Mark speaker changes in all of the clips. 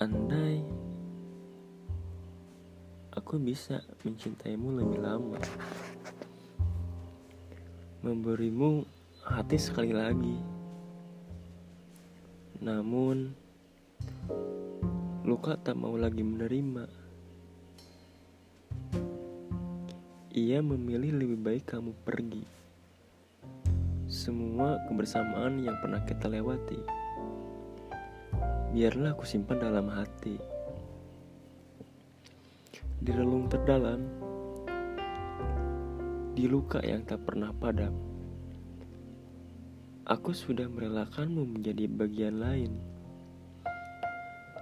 Speaker 1: Andai aku bisa mencintaimu lebih lama, memberimu hati sekali lagi, namun luka tak mau lagi menerima. Ia memilih lebih baik kamu pergi. Semua kebersamaan yang pernah kita lewati biarlah aku simpan dalam hati. Di relung terdalam, di luka yang tak pernah padam, aku sudah merelakanmu menjadi bagian lain.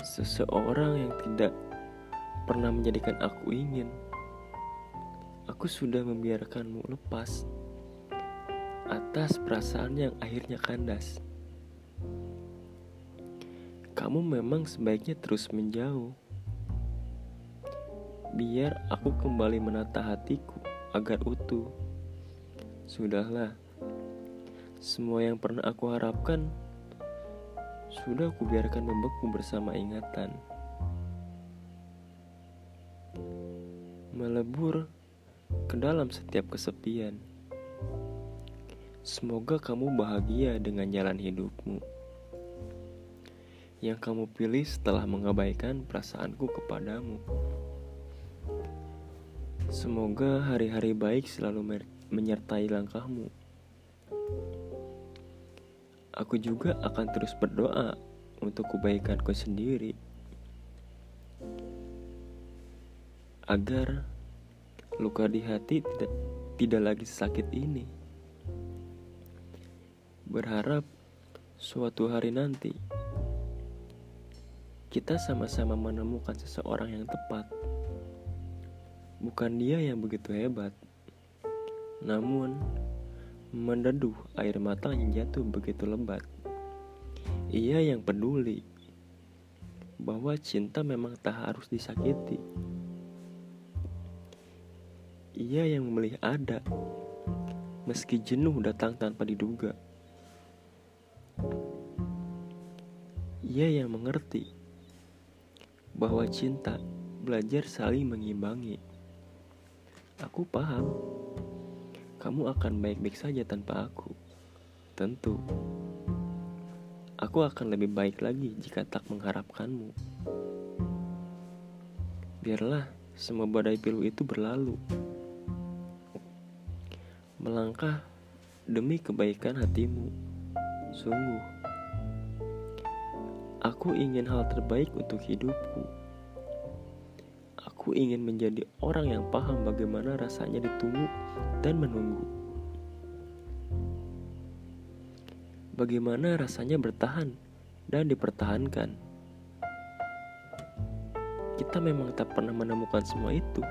Speaker 1: Seseorang yang tidak pernah menjadikan aku ingin, aku sudah membiarkanmu lepas atas perasaan yang akhirnya kandas kamu memang sebaiknya terus menjauh. Biar aku kembali menata hatiku agar utuh. Sudahlah, semua yang pernah aku harapkan sudah aku biarkan membeku bersama ingatan. Melebur ke dalam setiap kesepian. Semoga kamu bahagia dengan jalan hidupmu yang kamu pilih setelah mengabaikan perasaanku kepadamu. Semoga hari-hari baik selalu menyertai langkahmu. Aku juga akan terus berdoa untuk kebaikanku sendiri. Agar luka di hati tidak, tidak lagi sakit ini. Berharap suatu hari nanti kita sama-sama menemukan seseorang yang tepat. Bukan dia yang begitu hebat, namun mendeduh air mata yang jatuh begitu lebat. Ia yang peduli bahwa cinta memang tak harus disakiti. Ia yang memilih ada, meski jenuh datang tanpa diduga. Ia yang mengerti bahwa cinta belajar saling mengimbangi. Aku paham, kamu akan baik-baik saja tanpa aku. Tentu, aku akan lebih baik lagi jika tak mengharapkanmu. Biarlah semua badai pilu itu berlalu. Melangkah demi kebaikan hatimu. Sungguh. Aku ingin hal terbaik untuk hidupku. Aku ingin menjadi orang yang paham bagaimana rasanya ditunggu dan menunggu. Bagaimana rasanya bertahan dan dipertahankan. Kita memang tak pernah menemukan semua itu.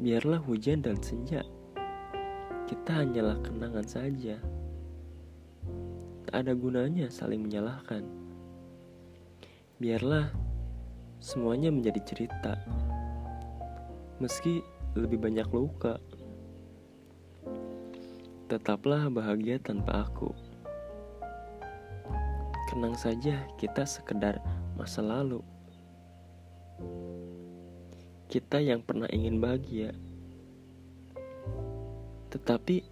Speaker 1: Biarlah hujan dan senja, kita hanyalah kenangan saja ada gunanya saling menyalahkan. Biarlah semuanya menjadi cerita, meski lebih banyak luka. Tetaplah bahagia tanpa aku. Kenang saja kita sekedar masa lalu. Kita yang pernah ingin bahagia, tetapi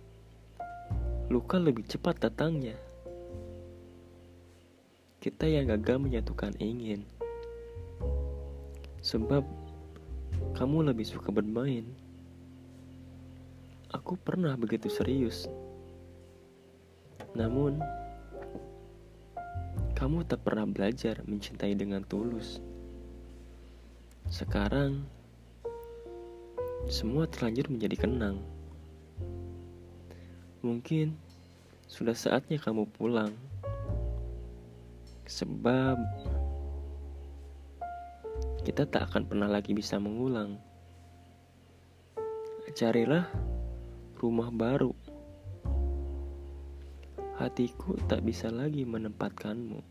Speaker 1: luka lebih cepat datangnya kita yang gagal menyatukan ingin. Sebab kamu lebih suka bermain. Aku pernah begitu serius. Namun, kamu tak pernah belajar mencintai dengan tulus. Sekarang, semua terlanjur menjadi kenang. Mungkin sudah saatnya kamu pulang. Sebab kita tak akan pernah lagi bisa mengulang. Carilah rumah baru. Hatiku tak bisa lagi menempatkanmu.